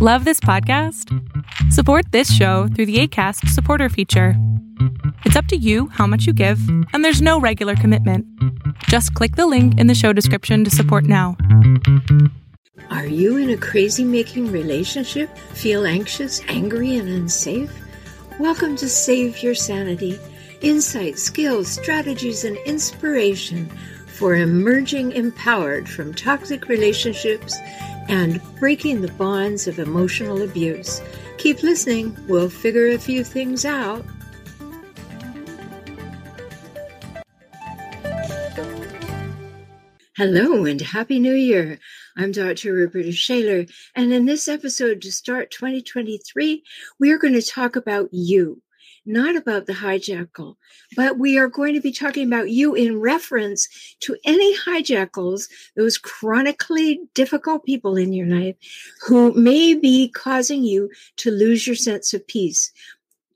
Love this podcast? Support this show through the ACAST supporter feature. It's up to you how much you give, and there's no regular commitment. Just click the link in the show description to support now. Are you in a crazy making relationship? Feel anxious, angry, and unsafe? Welcome to Save Your Sanity insights, skills, strategies, and inspiration for emerging empowered from toxic relationships and breaking the bonds of emotional abuse. Keep listening, we'll figure a few things out. Hello and Happy New Year. I'm Dr. Roberta Shaler, and in this episode to start 2023, we are going to talk about you not about the hijackal, but we are going to be talking about you in reference to any hijackals, those chronically difficult people in your life who may be causing you to lose your sense of peace.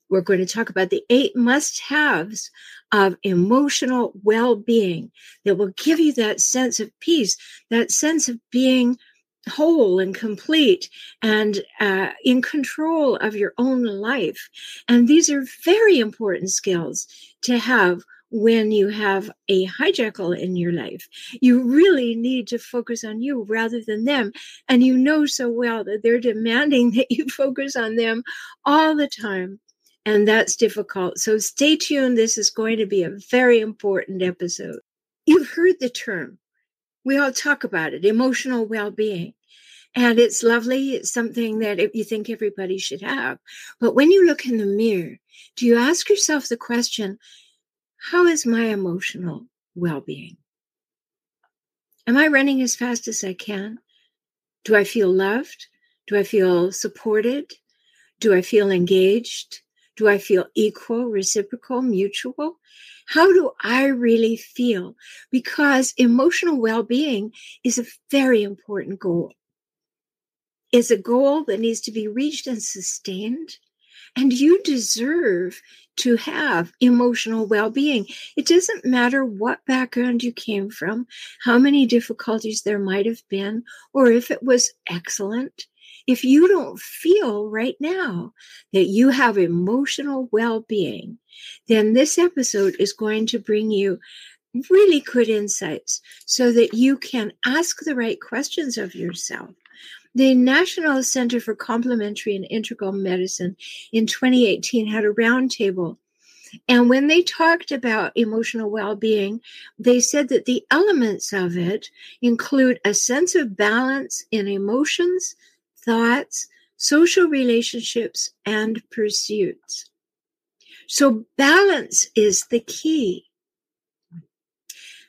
We're going to talk about the eight must haves of emotional well being that will give you that sense of peace, that sense of being whole and complete and uh, in control of your own life. And these are very important skills to have when you have a hijackal in your life. You really need to focus on you rather than them. And you know so well that they're demanding that you focus on them all the time. And that's difficult. So stay tuned. This is going to be a very important episode. You've heard the term we all talk about it emotional well being. And it's lovely. It's something that you think everybody should have. But when you look in the mirror, do you ask yourself the question, how is my emotional well being? Am I running as fast as I can? Do I feel loved? Do I feel supported? Do I feel engaged? Do I feel equal, reciprocal, mutual? How do I really feel? Because emotional well being is a very important goal. It's a goal that needs to be reached and sustained. And you deserve to have emotional well being. It doesn't matter what background you came from, how many difficulties there might have been, or if it was excellent. If you don't feel right now that you have emotional well being, then this episode is going to bring you really good insights so that you can ask the right questions of yourself. The National Center for Complementary and Integral Medicine in 2018 had a roundtable. And when they talked about emotional well being, they said that the elements of it include a sense of balance in emotions, thoughts, social relationships, and pursuits. So, balance is the key.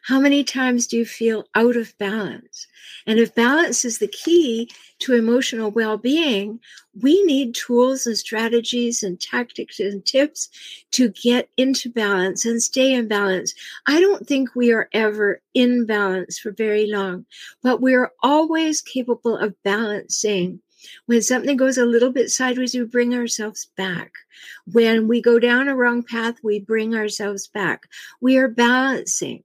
How many times do you feel out of balance? And if balance is the key to emotional well being, we need tools and strategies and tactics and tips to get into balance and stay in balance. I don't think we are ever in balance for very long, but we're always capable of balancing when something goes a little bit sideways, we bring ourselves back. When we go down a wrong path, we bring ourselves back. We are balancing,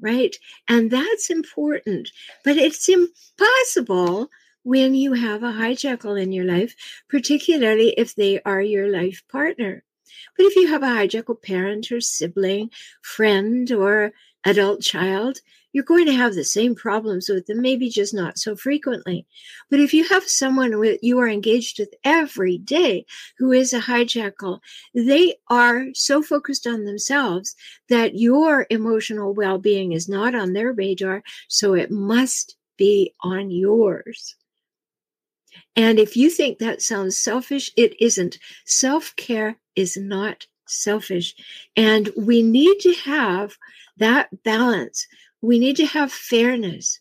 right? And that's important. But it's impossible when you have a hijackal in your life, particularly if they are your life partner. But if you have a hijackal parent or sibling, friend, or adult child, you're going to have the same problems with them, maybe just not so frequently. But if you have someone with, you are engaged with every day who is a hijackal, they are so focused on themselves that your emotional well being is not on their radar, so it must be on yours. And if you think that sounds selfish, it isn't. Self care is not selfish. And we need to have that balance we need to have fairness.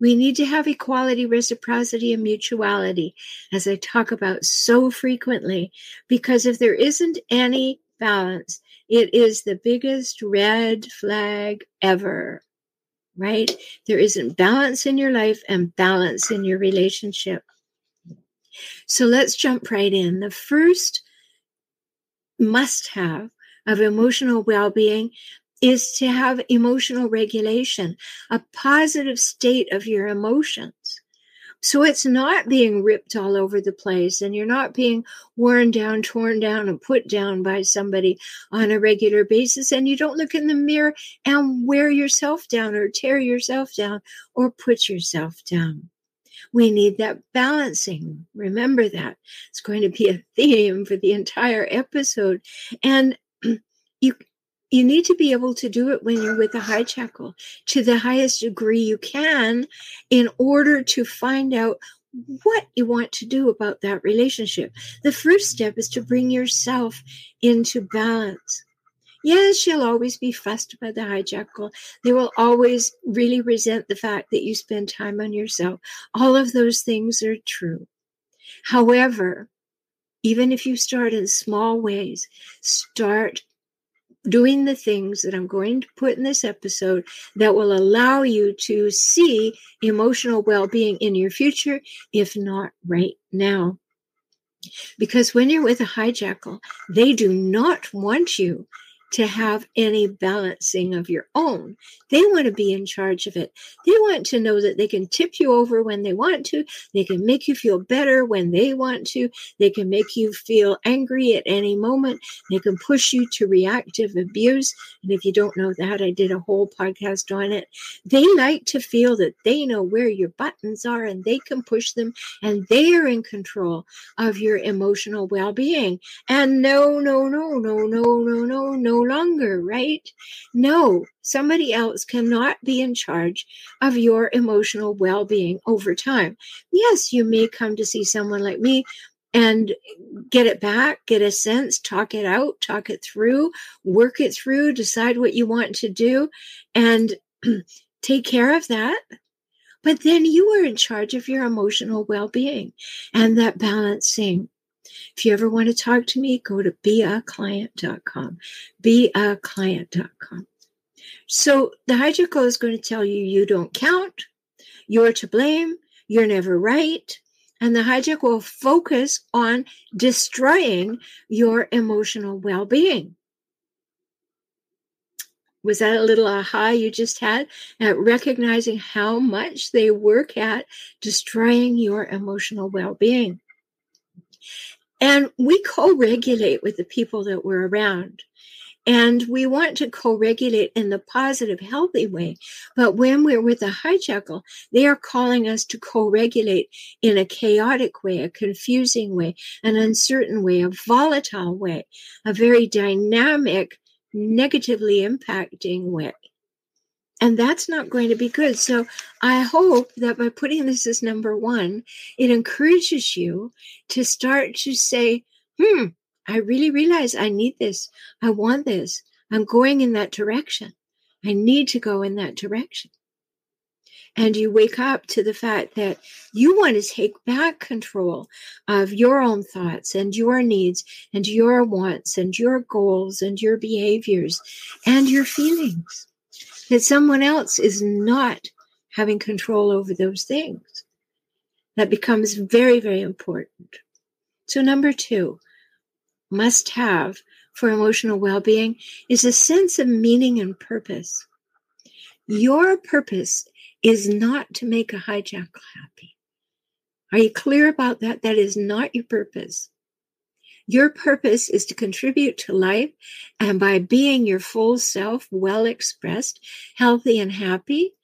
We need to have equality, reciprocity, and mutuality, as I talk about so frequently, because if there isn't any balance, it is the biggest red flag ever, right? There isn't balance in your life and balance in your relationship. So let's jump right in. The first must have of emotional well being is to have emotional regulation, a positive state of your emotions. So it's not being ripped all over the place and you're not being worn down, torn down, and put down by somebody on a regular basis. And you don't look in the mirror and wear yourself down or tear yourself down or put yourself down. We need that balancing. Remember that. It's going to be a theme for the entire episode. And you you need to be able to do it when you're with a high hijackal to the highest degree you can in order to find out what you want to do about that relationship. The first step is to bring yourself into balance. Yes, you'll always be fussed by the hijackal. They will always really resent the fact that you spend time on yourself. All of those things are true. However, even if you start in small ways, start doing the things that I'm going to put in this episode that will allow you to see emotional well being in your future, if not right now. Because when you're with a hijackal, they do not want you to have any balancing of your own. They want to be in charge of it. They want to know that they can tip you over when they want to. They can make you feel better when they want to. They can make you feel angry at any moment. They can push you to reactive abuse. And if you don't know that, I did a whole podcast on it. They like to feel that they know where your buttons are and they can push them and they are in control of your emotional well being. And no, no, no, no, no, no, no, no longer, right? No, somebody else cannot be in charge of your emotional well being over time. Yes, you may come to see someone like me and get it back, get a sense, talk it out, talk it through, work it through, decide what you want to do, and take care of that. But then you are in charge of your emotional well being and that balancing if you ever want to talk to me, go to beaclient.com. Beaclient.com. So the hijackal is going to tell you you don't count, you're to blame, you're never right. And the hijack will focus on destroying your emotional well being. Was that a little aha you just had at recognizing how much they work at destroying your emotional well being? And we co regulate with the people that we're around. And we want to co regulate in the positive, healthy way. But when we're with a hijackal, they are calling us to co regulate in a chaotic way, a confusing way, an uncertain way, a volatile way, a very dynamic, negatively impacting way. And that's not going to be good. So I hope that by putting this as number one, it encourages you to start to say, hmm, I really realize I need this. I want this. I'm going in that direction. I need to go in that direction. And you wake up to the fact that you want to take back control of your own thoughts and your needs and your wants and your goals and your behaviors and your feelings that someone else is not having control over those things. That becomes very, very important. So, number two, must have for emotional well being is a sense of meaning and purpose. Your purpose is not to make a hijack happy. Are you clear about that? That is not your purpose. Your purpose is to contribute to life, and by being your full self, well expressed, healthy, and happy.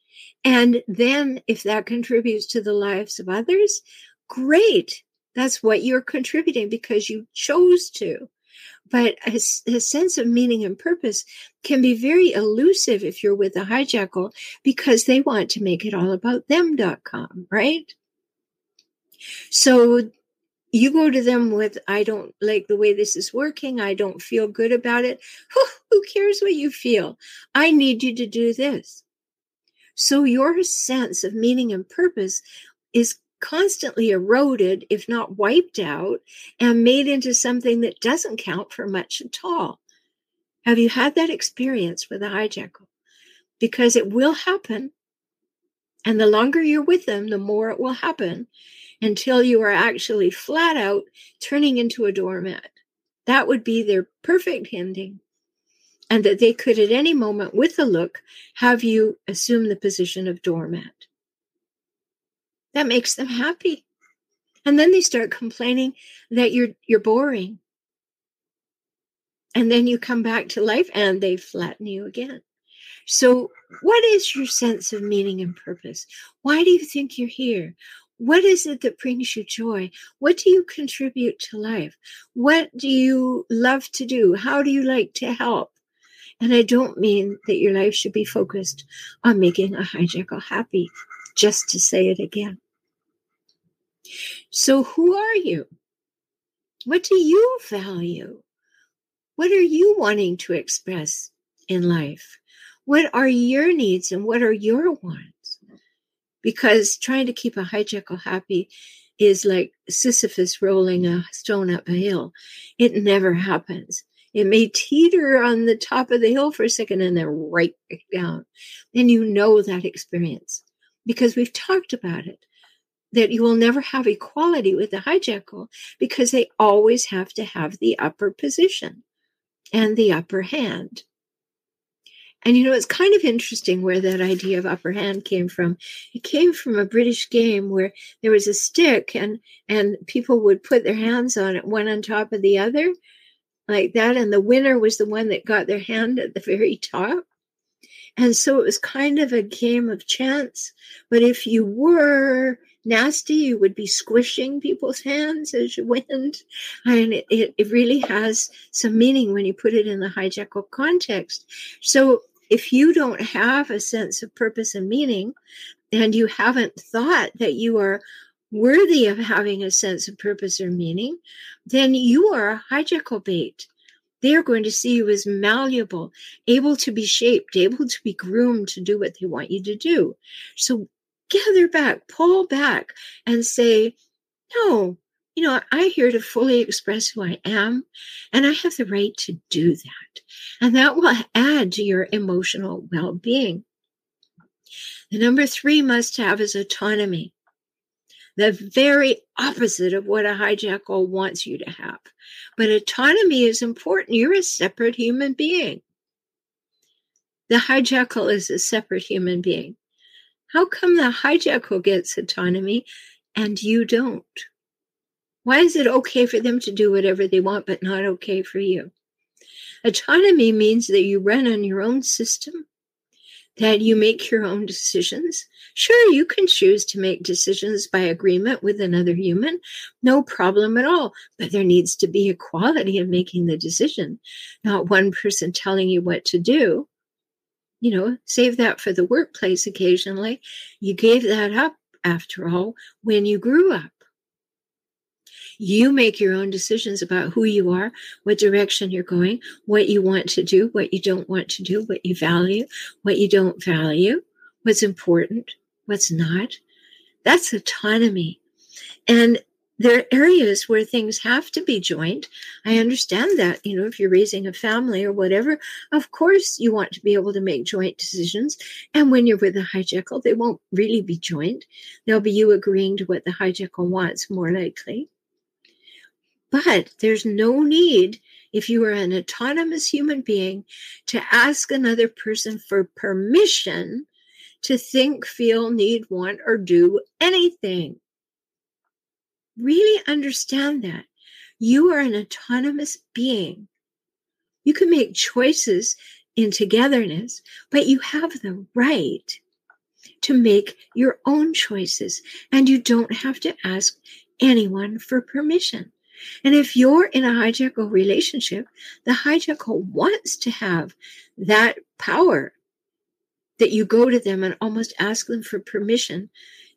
And then, if that contributes to the lives of others, great. That's what you're contributing because you chose to. But a, a, sense of meaning and purpose can be very elusive if you're with a hijackal because they want to make it all about them.com, right? So you go to them with i don't like the way this is working. I don't feel good about it. Who cares what you feel? I need you to do this. So your sense of meaning and purpose is constantly eroded if not wiped out and made into something that doesn't count for much at all. Have you had that experience with a hijackal? Because it will happen and the longer you're with them the more it will happen until you are actually flat out turning into a doormat. That would be their perfect ending. And that they could at any moment, with a look, have you assume the position of doormat. That makes them happy. And then they start complaining that you're you're boring. And then you come back to life and they flatten you again. So, what is your sense of meaning and purpose? Why do you think you're here? What is it that brings you joy? What do you contribute to life? What do you love to do? How do you like to help? And I don't mean that your life should be focused on making a hijackal happy, just to say it again. So, who are you? What do you value? What are you wanting to express in life? What are your needs and what are your wants? Because trying to keep a hijackal happy is like Sisyphus rolling a stone up a hill. It never happens. It may teeter on the top of the hill for a second and then right down. And you know that experience because we've talked about it that you will never have equality with the hijackal because they always have to have the upper position and the upper hand. And you know, it's kind of interesting where that idea of upper hand came from. It came from a British game where there was a stick and and people would put their hands on it, one on top of the other, like that. And the winner was the one that got their hand at the very top. And so it was kind of a game of chance. But if you were nasty, you would be squishing people's hands as you went. And it, it really has some meaning when you put it in the hijackal context. So if you don't have a sense of purpose and meaning, and you haven't thought that you are worthy of having a sense of purpose or meaning, then you are a hijackal bait. They are going to see you as malleable, able to be shaped, able to be groomed to do what they want you to do. So gather back, pull back, and say, no, you know, I'm here to fully express who I am, and I have the right to do that. And that will add to your emotional well being. The number three must have is autonomy the very opposite of what a hijackal wants you to have. But autonomy is important. You're a separate human being. The hijackal is a separate human being. How come the hijackal gets autonomy and you don't? Why is it okay for them to do whatever they want, but not okay for you? Autonomy means that you run on your own system, that you make your own decisions. Sure, you can choose to make decisions by agreement with another human, no problem at all. But there needs to be equality in making the decision, not one person telling you what to do. You know, save that for the workplace occasionally. You gave that up, after all, when you grew up. You make your own decisions about who you are, what direction you're going, what you want to do, what you don't want to do, what you value, what you don't value, what's important, what's not. That's autonomy. And there are areas where things have to be joint. I understand that, you know, if you're raising a family or whatever, of course you want to be able to make joint decisions. And when you're with a hijackal, they won't really be joint. They'll be you agreeing to what the hijackal wants, more likely. But there's no need, if you are an autonomous human being, to ask another person for permission to think, feel, need, want, or do anything. Really understand that. You are an autonomous being. You can make choices in togetherness, but you have the right to make your own choices, and you don't have to ask anyone for permission. And if you're in a hijackal relationship, the hijackal wants to have that power that you go to them and almost ask them for permission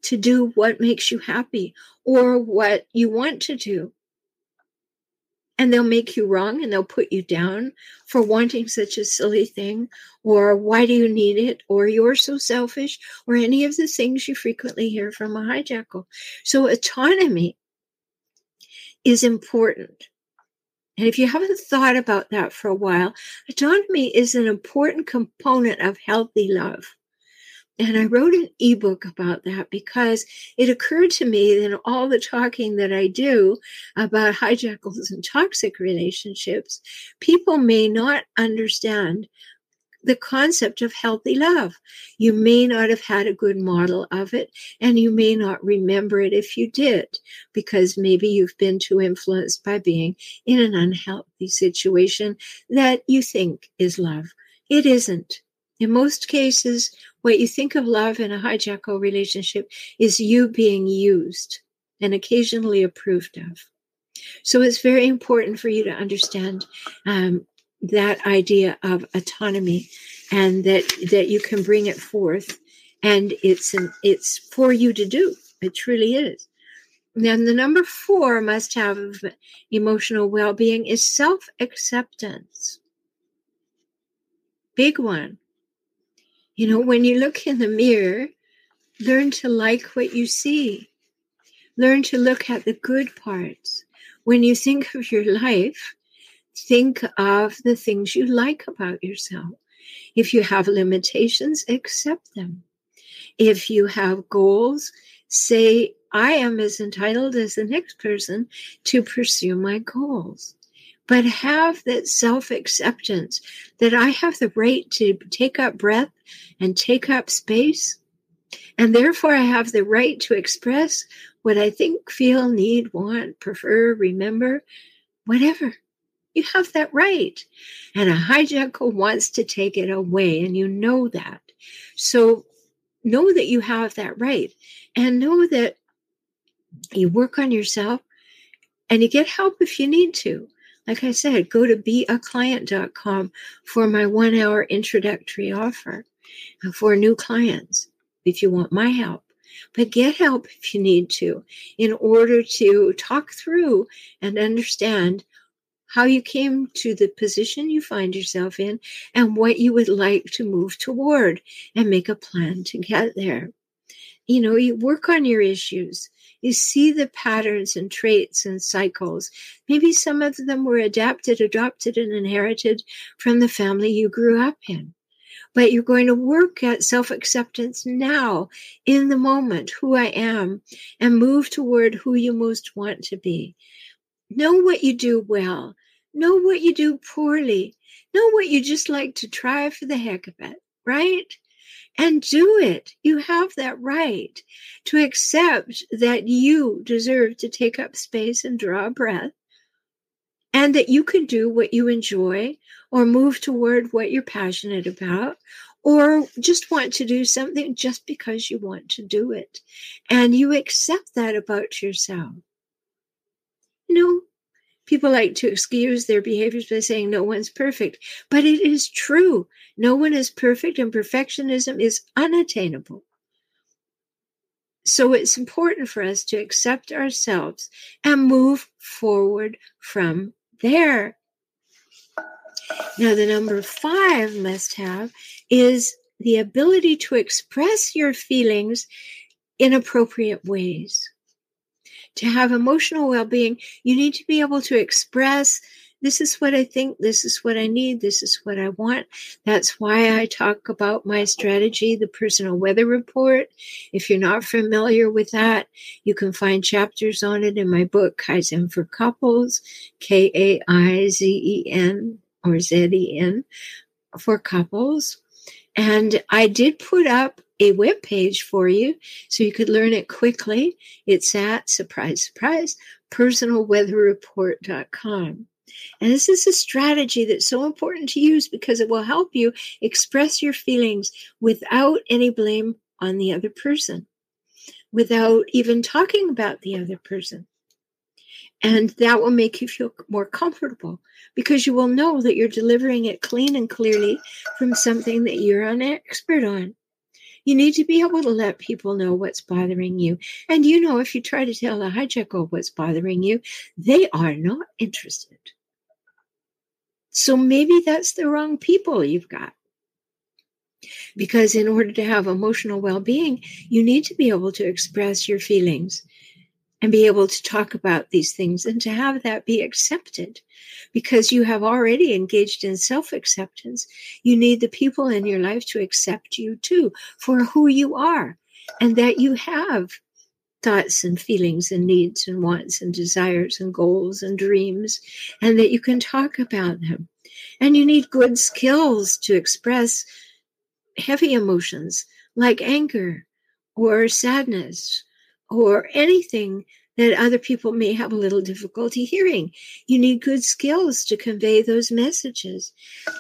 to do what makes you happy or what you want to do. And they'll make you wrong and they'll put you down for wanting such a silly thing, or why do you need it, or you're so selfish, or any of the things you frequently hear from a hijackal. So, autonomy is important. And if you haven't thought about that for a while, autonomy is an important component of healthy love. And I wrote an ebook about that because it occurred to me that all the talking that I do about hijackals and toxic relationships, people may not understand the concept of healthy love. You may not have had a good model of it, and you may not remember it if you did, because maybe you've been too influenced by being in an unhealthy situation that you think is love. It isn't. In most cases, what you think of love in a hijackal relationship is you being used and occasionally approved of. So it's very important for you to understand um, that idea of autonomy and that that you can bring it forth and it's an it's for you to do. It truly is. Then the number four must have emotional well-being is self-acceptance. Big one. You know when you look in the mirror learn to like what you see. Learn to look at the good parts. When you think of your life Think of the things you like about yourself. If you have limitations, accept them. If you have goals, say, I am as entitled as the next person to pursue my goals. But have that self acceptance that I have the right to take up breath and take up space. And therefore, I have the right to express what I think, feel, need, want, prefer, remember, whatever. You have that right. And a hijackal wants to take it away, and you know that. So know that you have that right and know that you work on yourself and you get help if you need to. Like I said, go to beaclient.com for my one hour introductory offer for new clients if you want my help. But get help if you need to in order to talk through and understand how you came to the position you find yourself in, and what you would like to move toward, and make a plan to get there. You know, you work on your issues. You see the patterns and traits and cycles. Maybe some of them were adapted, adopted, and inherited from the family you grew up in but you're going to work at self acceptance now in the moment, who I am, and move toward who you most want to be. Know what you do well. Know what you do poorly. Know what you just like to try for the heck of it, right? And do it. You have that right to accept that you deserve to take up space and draw a breath, and that you can do what you enjoy or move toward what you're passionate about, or just want to do something just because you want to do it. And you accept that about yourself. You know, People like to excuse their behaviors by saying no one's perfect, but it is true. No one is perfect, and perfectionism is unattainable. So it's important for us to accept ourselves and move forward from there. Now, the number five must have is the ability to express your feelings in appropriate ways to have emotional well being, you need to be able to express this is what I think, this is what I need, this is what I want. That's why I talk about my strategy, the personal weather report. If you're not familiar with that, you can find chapters on it in my book, Kaizen for Couples, K A I Z E N or Z E N for couples. And I did put up a web page for you so you could learn it quickly. It's at surprise, surprise, personalweatherreport.com. And this is a strategy that's so important to use because it will help you express your feelings without any blame on the other person, without even talking about the other person. And that will make you feel more comfortable because you will know that you're delivering it clean and clearly from something that you're an expert on. You need to be able to let people know what's bothering you. And you know, if you try to tell a hijackal what's bothering you, they are not interested. So maybe that's the wrong people you've got. Because in order to have emotional well being, you need to be able to express your feelings and be able to talk about these things and to have that be accepted because you have already engaged in self acceptance. You need the people in your life to accept you too for who you are and that you have thoughts and feelings and needs and wants and desires and goals and dreams and that you can talk about them And you need good skills to express heavy emotions like anger or sadness or anything that other people may have a little difficulty hearing. You need good skills to convey those messages.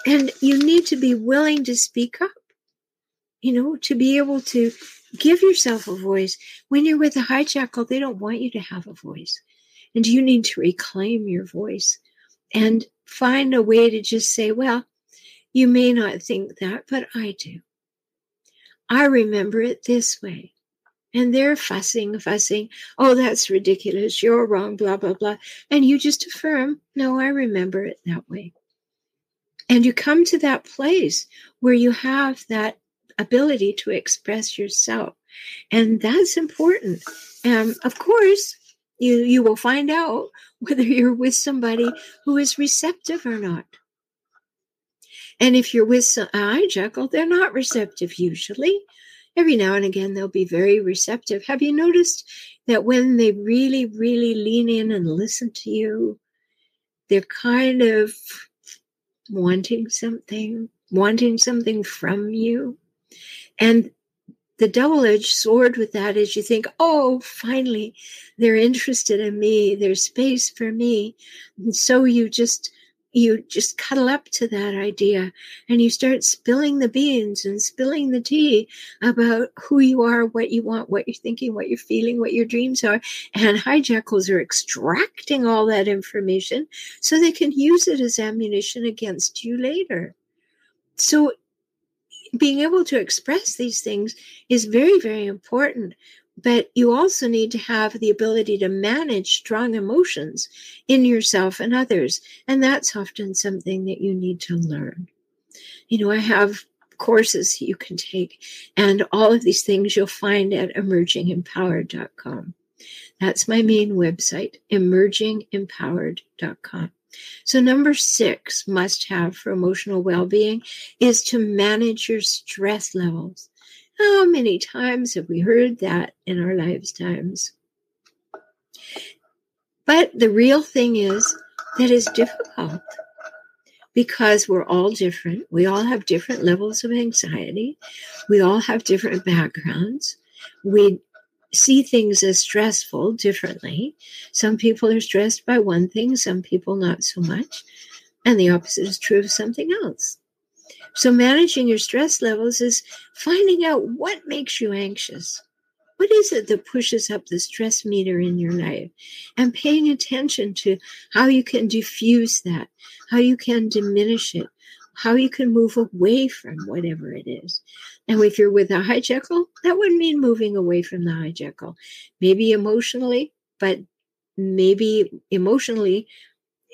And you need to be willing to speak up, you know, to be able to give yourself a voice. When you're with a hijackal, they don't want you to have a voice. And you need to reclaim your voice and find a way to just say, well, you may not think that, but I do. I remember it this way. And they're fussing, fussing. Oh, that's ridiculous. You're wrong, blah, blah, blah. And you just affirm, no, I remember it that way. And you come to that place where you have that ability to express yourself. And that's important. And of course, you, you will find out whether you're with somebody who is receptive or not. And if you're with a hijackal, they're not receptive usually. Every now and again, they'll be very receptive. Have you noticed that when they really, really lean in and listen to you, they're kind of wanting something, wanting something from you? And the double edged sword with that is you think, oh, finally, they're interested in me, there's space for me. And so you just you just cuddle up to that idea and you start spilling the beans and spilling the tea about who you are, what you want, what you're thinking, what you're feeling, what your dreams are. And hijackals are extracting all that information so they can use it as ammunition against you later. So being able to express these things is very, very important. But you also need to have the ability to manage strong emotions in yourself and others. And that's often something that you need to learn. You know, I have courses you can take, and all of these things you'll find at emergingempowered.com. That's my main website, emergingempowered.com. So, number six must have for emotional well being is to manage your stress levels. How many times have we heard that in our lifetimes? But the real thing is that is difficult because we're all different. We all have different levels of anxiety. We all have different backgrounds. We see things as stressful differently. Some people are stressed by one thing, some people not so much. And the opposite is true of something else. So, managing your stress levels is finding out what makes you anxious. What is it that pushes up the stress meter in your life? And paying attention to how you can diffuse that, how you can diminish it, how you can move away from whatever it is. And if you're with a hijackal, that would mean moving away from the hijackal, maybe emotionally, but maybe emotionally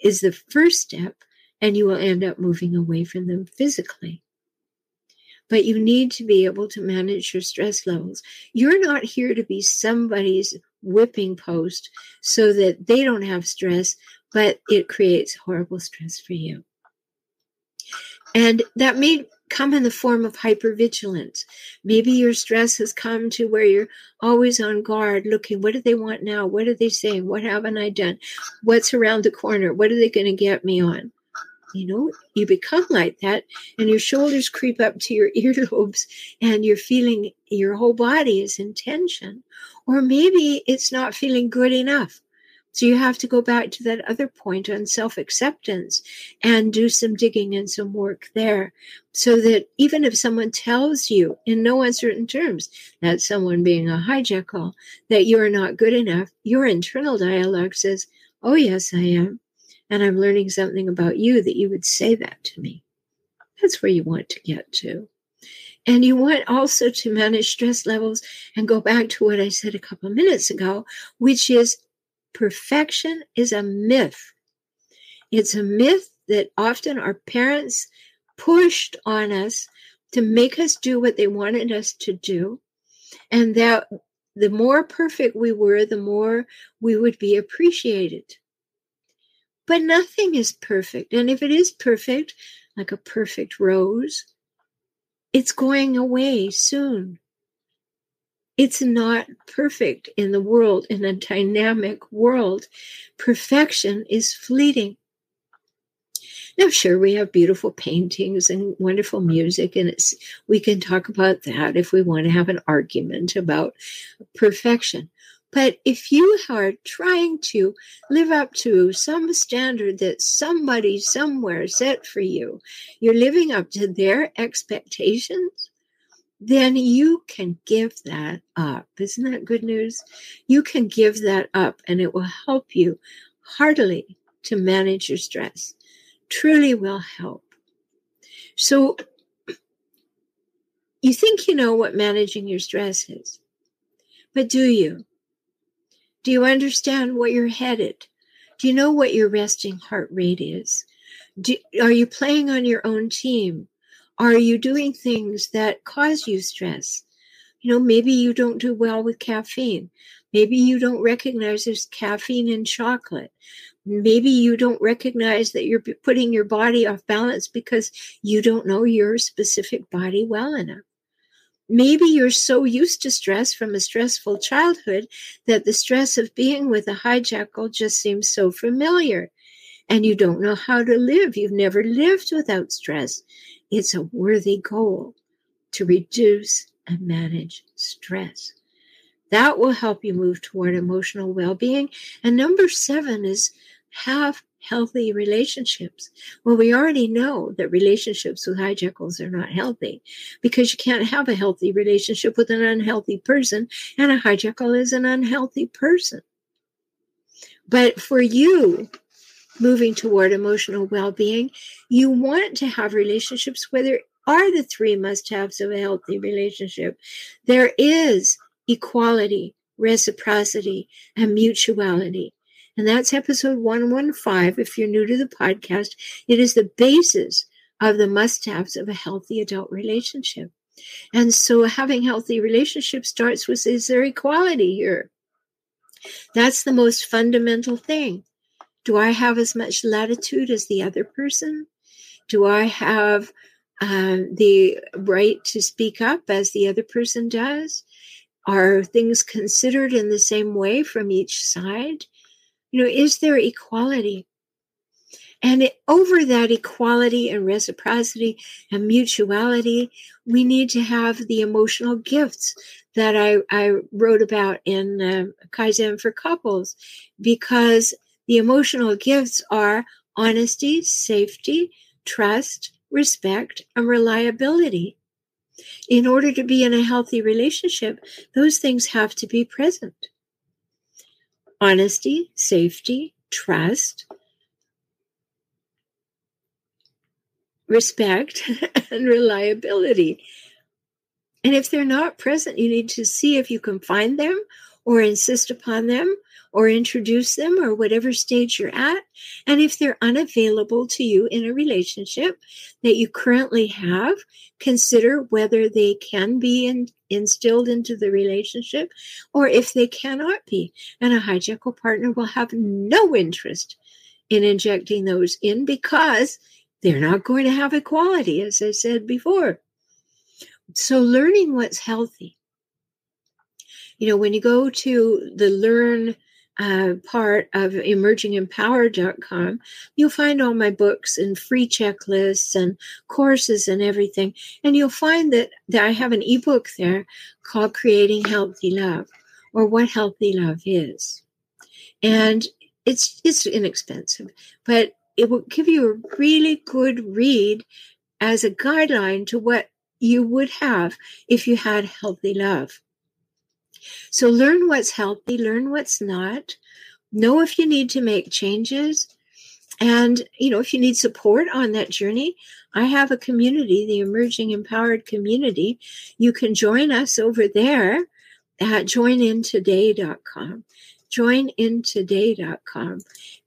is the first step, and you will end up moving away from them physically. But you need to be able to manage your stress levels. You're not here to be somebody's whipping post so that they don't have stress, but it creates horrible stress for you. And that may come in the form of hypervigilance. Maybe your stress has come to where you're always on guard, looking, what do they want now? What are they saying? What haven't I done? What's around the corner? What are they going to get me on? You know, you become like that, and your shoulders creep up to your earlobes, and you're feeling your whole body is in tension. Or maybe it's not feeling good enough. So you have to go back to that other point on self acceptance and do some digging and some work there so that even if someone tells you in no uncertain terms that someone being a hijackal that you're not good enough, your internal dialogue says, Oh, yes, I am. And I'm learning something about you that you would say that to me. That's where you want to get to. And you want also to manage stress levels and go back to what I said a couple minutes ago, which is perfection is a myth. It's a myth that often our parents pushed on us to make us do what they wanted us to do. And that the more perfect we were, the more we would be appreciated. But nothing is perfect. And if it is perfect, like a perfect rose, it's going away soon. It's not perfect in the world, in a dynamic world. Perfection is fleeting. Now, sure, we have beautiful paintings and wonderful music, and it's we can talk about that if we want to have an argument about perfection. But if you are trying to live up to some standard that somebody somewhere set for you, you're living up to their expectations, then you can give that up. Isn't that good news? You can give that up and it will help you heartily to manage your stress. Truly will help. So, you think you know what managing your stress is, but do you? Do you understand where you're headed? Do you know what your resting heart rate is? Do, are you playing on your own team? Are you doing things that cause you stress? You know, maybe you don't do well with caffeine. Maybe you don't recognize there's caffeine in chocolate. Maybe you don't recognize that you're putting your body off balance because you don't know your specific body well enough. Maybe you're so used to stress from a stressful childhood that the stress of being with a hijackal just seems so familiar and you don't know how to live. You've never lived without stress. It's a worthy goal to reduce and manage stress. That will help you move toward emotional well being. And number seven is have healthy relationships. Well, we already know that relationships with hijackals are not healthy because you can't have a healthy relationship with an unhealthy person, and a hijackal is an unhealthy person. But for you, moving toward emotional well being, you want to have relationships where there are the three must haves of a healthy relationship. There is equality, reciprocity, and mutuality. And that's episode 115. If you're new to the podcast, it is the basis of the must haves of a healthy adult relationship. And so having healthy relationships starts with is there equality here? That's the most fundamental thing. Do I have as much latitude as the other person? Do I have uh, the right to speak up as the other person does? Are things considered in the same way from each side? You know, is there equality? And it, over that equality and reciprocity and mutuality, we need to have the emotional gifts that I, I wrote about in uh, Kaizen for Couples, because the emotional gifts are honesty, safety, trust, respect, and reliability. In order to be in a healthy relationship, those things have to be present honesty, safety, trust, respect, and reliability. And if they're not present, you need to see if you can find them or insist upon them or introduce them or whatever stage you're at. And if they're unavailable to you in a relationship that you currently have, consider whether they can be in, instilled into the relationship or if they cannot be. And a hijackal partner will have no interest in injecting those in because they're not going to have equality, as I said before. So, learning what's healthy. You know, when you go to the learn uh, part of emergingempowered.com, you'll find all my books and free checklists and courses and everything. And you'll find that, that I have an ebook there called Creating Healthy Love or What Healthy Love Is. And it's it's inexpensive, but it will give you a really good read as a guideline to what you would have if you had healthy love. So learn what's healthy, learn what's not, know if you need to make changes. And, you know, if you need support on that journey, I have a community, the Emerging Empowered Community. You can join us over there at joinintoday.com. Joinintoday.com.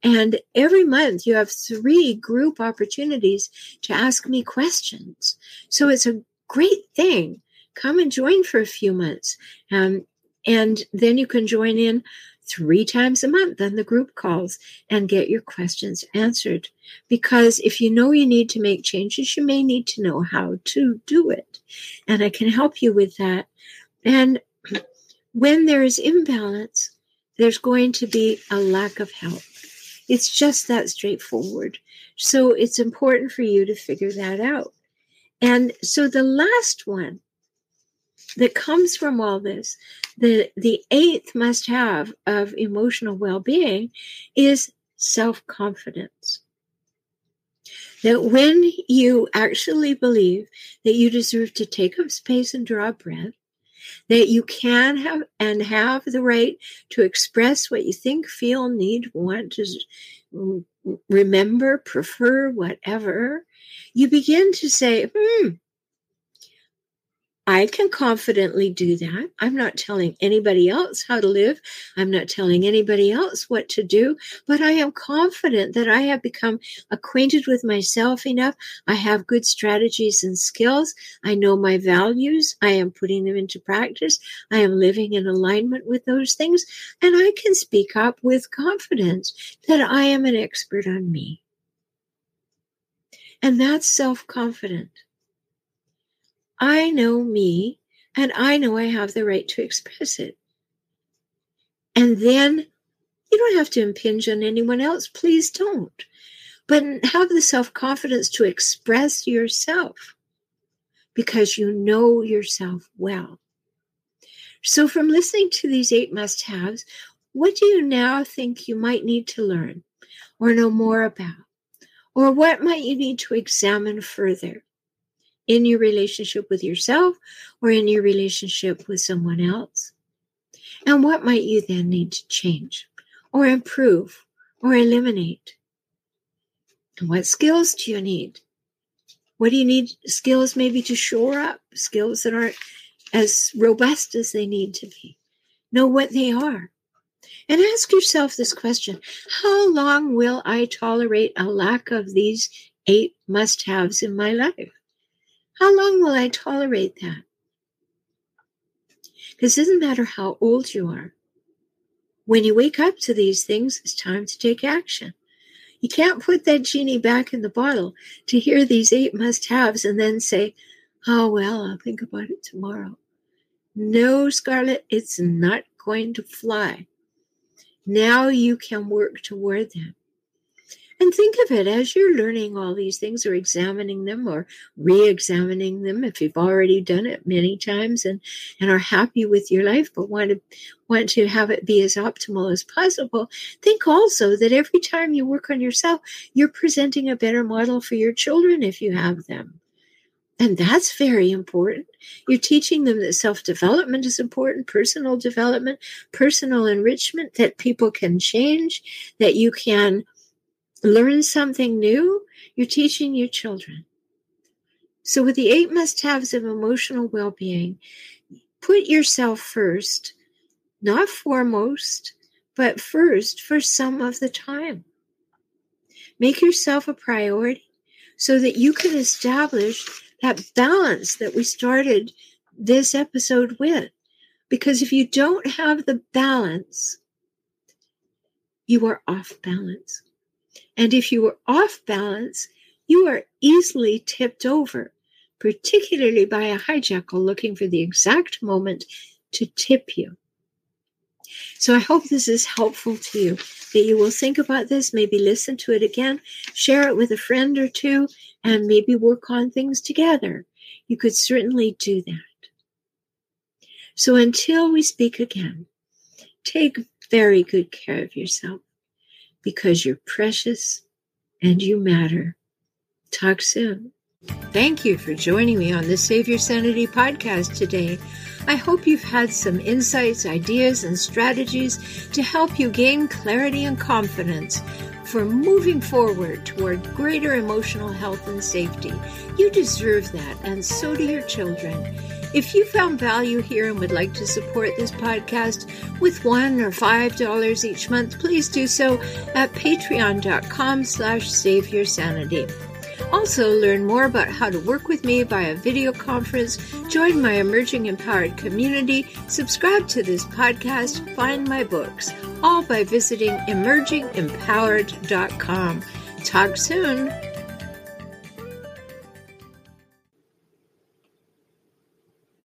And every month you have three group opportunities to ask me questions. So it's a great thing. Come and join for a few months. Um, and then you can join in three times a month on the group calls and get your questions answered. Because if you know you need to make changes, you may need to know how to do it. And I can help you with that. And when there is imbalance, there's going to be a lack of help. It's just that straightforward. So it's important for you to figure that out. And so the last one that comes from all this, the, the eighth must have of emotional well being is self confidence. That when you actually believe that you deserve to take up space and draw breath, that you can have and have the right to express what you think, feel, need, want to remember, prefer, whatever, you begin to say, hmm, I can confidently do that. I'm not telling anybody else how to live. I'm not telling anybody else what to do, but I am confident that I have become acquainted with myself enough. I have good strategies and skills. I know my values. I am putting them into practice. I am living in alignment with those things. And I can speak up with confidence that I am an expert on me. And that's self confident. I know me and I know I have the right to express it. And then you don't have to impinge on anyone else. Please don't. But have the self confidence to express yourself because you know yourself well. So, from listening to these eight must haves, what do you now think you might need to learn or know more about? Or what might you need to examine further? In your relationship with yourself or in your relationship with someone else? And what might you then need to change or improve or eliminate? And what skills do you need? What do you need skills maybe to shore up? Skills that aren't as robust as they need to be. Know what they are. And ask yourself this question How long will I tolerate a lack of these eight must haves in my life? How long will I tolerate that? Because it doesn't matter how old you are. When you wake up to these things, it's time to take action. You can't put that genie back in the bottle to hear these eight must haves and then say, oh, well, I'll think about it tomorrow. No, Scarlett, it's not going to fly. Now you can work toward them. And think of it as you're learning all these things or examining them or re examining them if you've already done it many times and, and are happy with your life but want to want to have it be as optimal as possible. Think also that every time you work on yourself, you're presenting a better model for your children if you have them. And that's very important. You're teaching them that self development is important, personal development, personal enrichment, that people can change, that you can learn something new, you're teaching your children. So, with the eight must haves of emotional well being, put yourself first, not foremost, but first for some of the time. Make yourself a priority so that you can establish that balance that we started this episode with. Because if you don't have the balance, you are off balance. And if you are off balance, you are easily tipped over, particularly by a hijackal looking for the exact moment to tip you. So I hope this is helpful to you, that you will think about this, maybe listen to it again, share it with a friend or two, and maybe work on things together. You could certainly do that. So until we speak again, take very good care of yourself because you're precious and you matter. Talk soon. Thank you for joining me on the Save Your Sanity podcast today. I hope you've had some insights, ideas, and strategies to help you gain clarity and confidence for moving forward toward greater emotional health and safety. You deserve that, and so do your children. If you found value here and would like to support this podcast with one or five dollars each month, please do so at patreon.com slash saveyoursanity. Also, learn more about how to work with me via video conference, join my emerging empowered community, subscribe to this podcast, find my books, all by visiting emergingempowered.com. Talk soon.